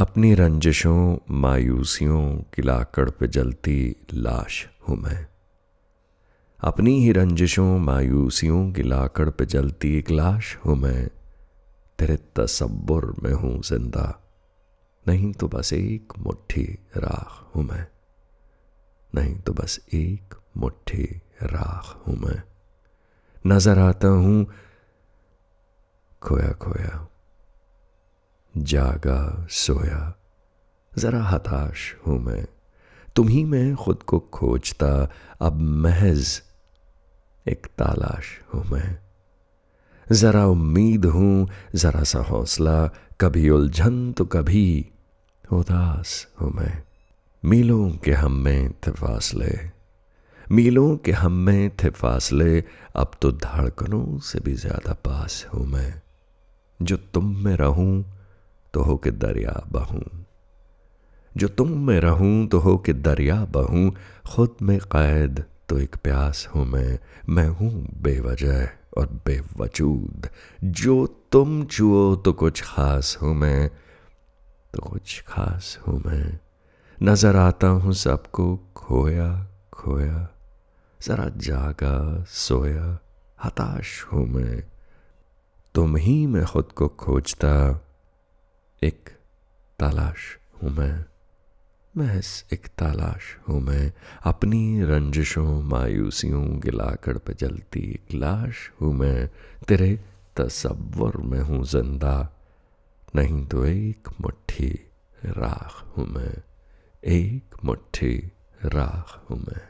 अपनी रंजिशों, मायूसियों की लाकड़ पे जलती लाश हूँ मैं। अपनी ही रंजिशों, मायूसियों की लाकड़ पे जलती एक लाश हूँ मैं। तेरे तसब्बुर में हूँ ज़िंदा, नहीं तो बस एक मुट्ठी राख हूँ मैं। नहीं तो बस एक मुट्ठी राख हूँ मैं। नज़र आता हूँ, खोया खोया जागा सोया। जरा हताश हूँ मैं। तुम्ही में खुद को खोजता, अब महज एक तालाश हूँ मैं। जरा उम्मीद हूँ, जरा सा हौसला, कभी उलझन तो कभी उदास हूँ मैं। मीलों के हम में थे फासले, मीलों के हम में थे फासले, अब तो धड़कनों से भी ज़्यादा पास हूँ मैं। जो तुम में रहूँ तो हो के दरिया बहूं। जो तुम में रहूँ तो हो के दरिया बहूं। खुद में कैद तो एक प्यास हूँ मैं। मैं हूँ बेवजह और बेवजूद। जो तुम चुओ तो कुछ खास हूँ मैं। तो कुछ खास हूँ मैं। नज़र आता हूँ सबको खोया खोया। जरा जागा, सोया। हताश हूँ मैं। तुम ही मैं खुद को खोजता। एक तलाश हूँ मैं। महज एक तलाश हूँ मैं। अपनी रंजिशों, मायूसियों के लाकड़ पे जलती एक लाश हूँ मैं। तेरे तसव्वुर में हूँ ज़िंदा। नहीं तो एक मुट्ठी राख हूँ मैं। एक मुट्ठी राख हूँ मैं।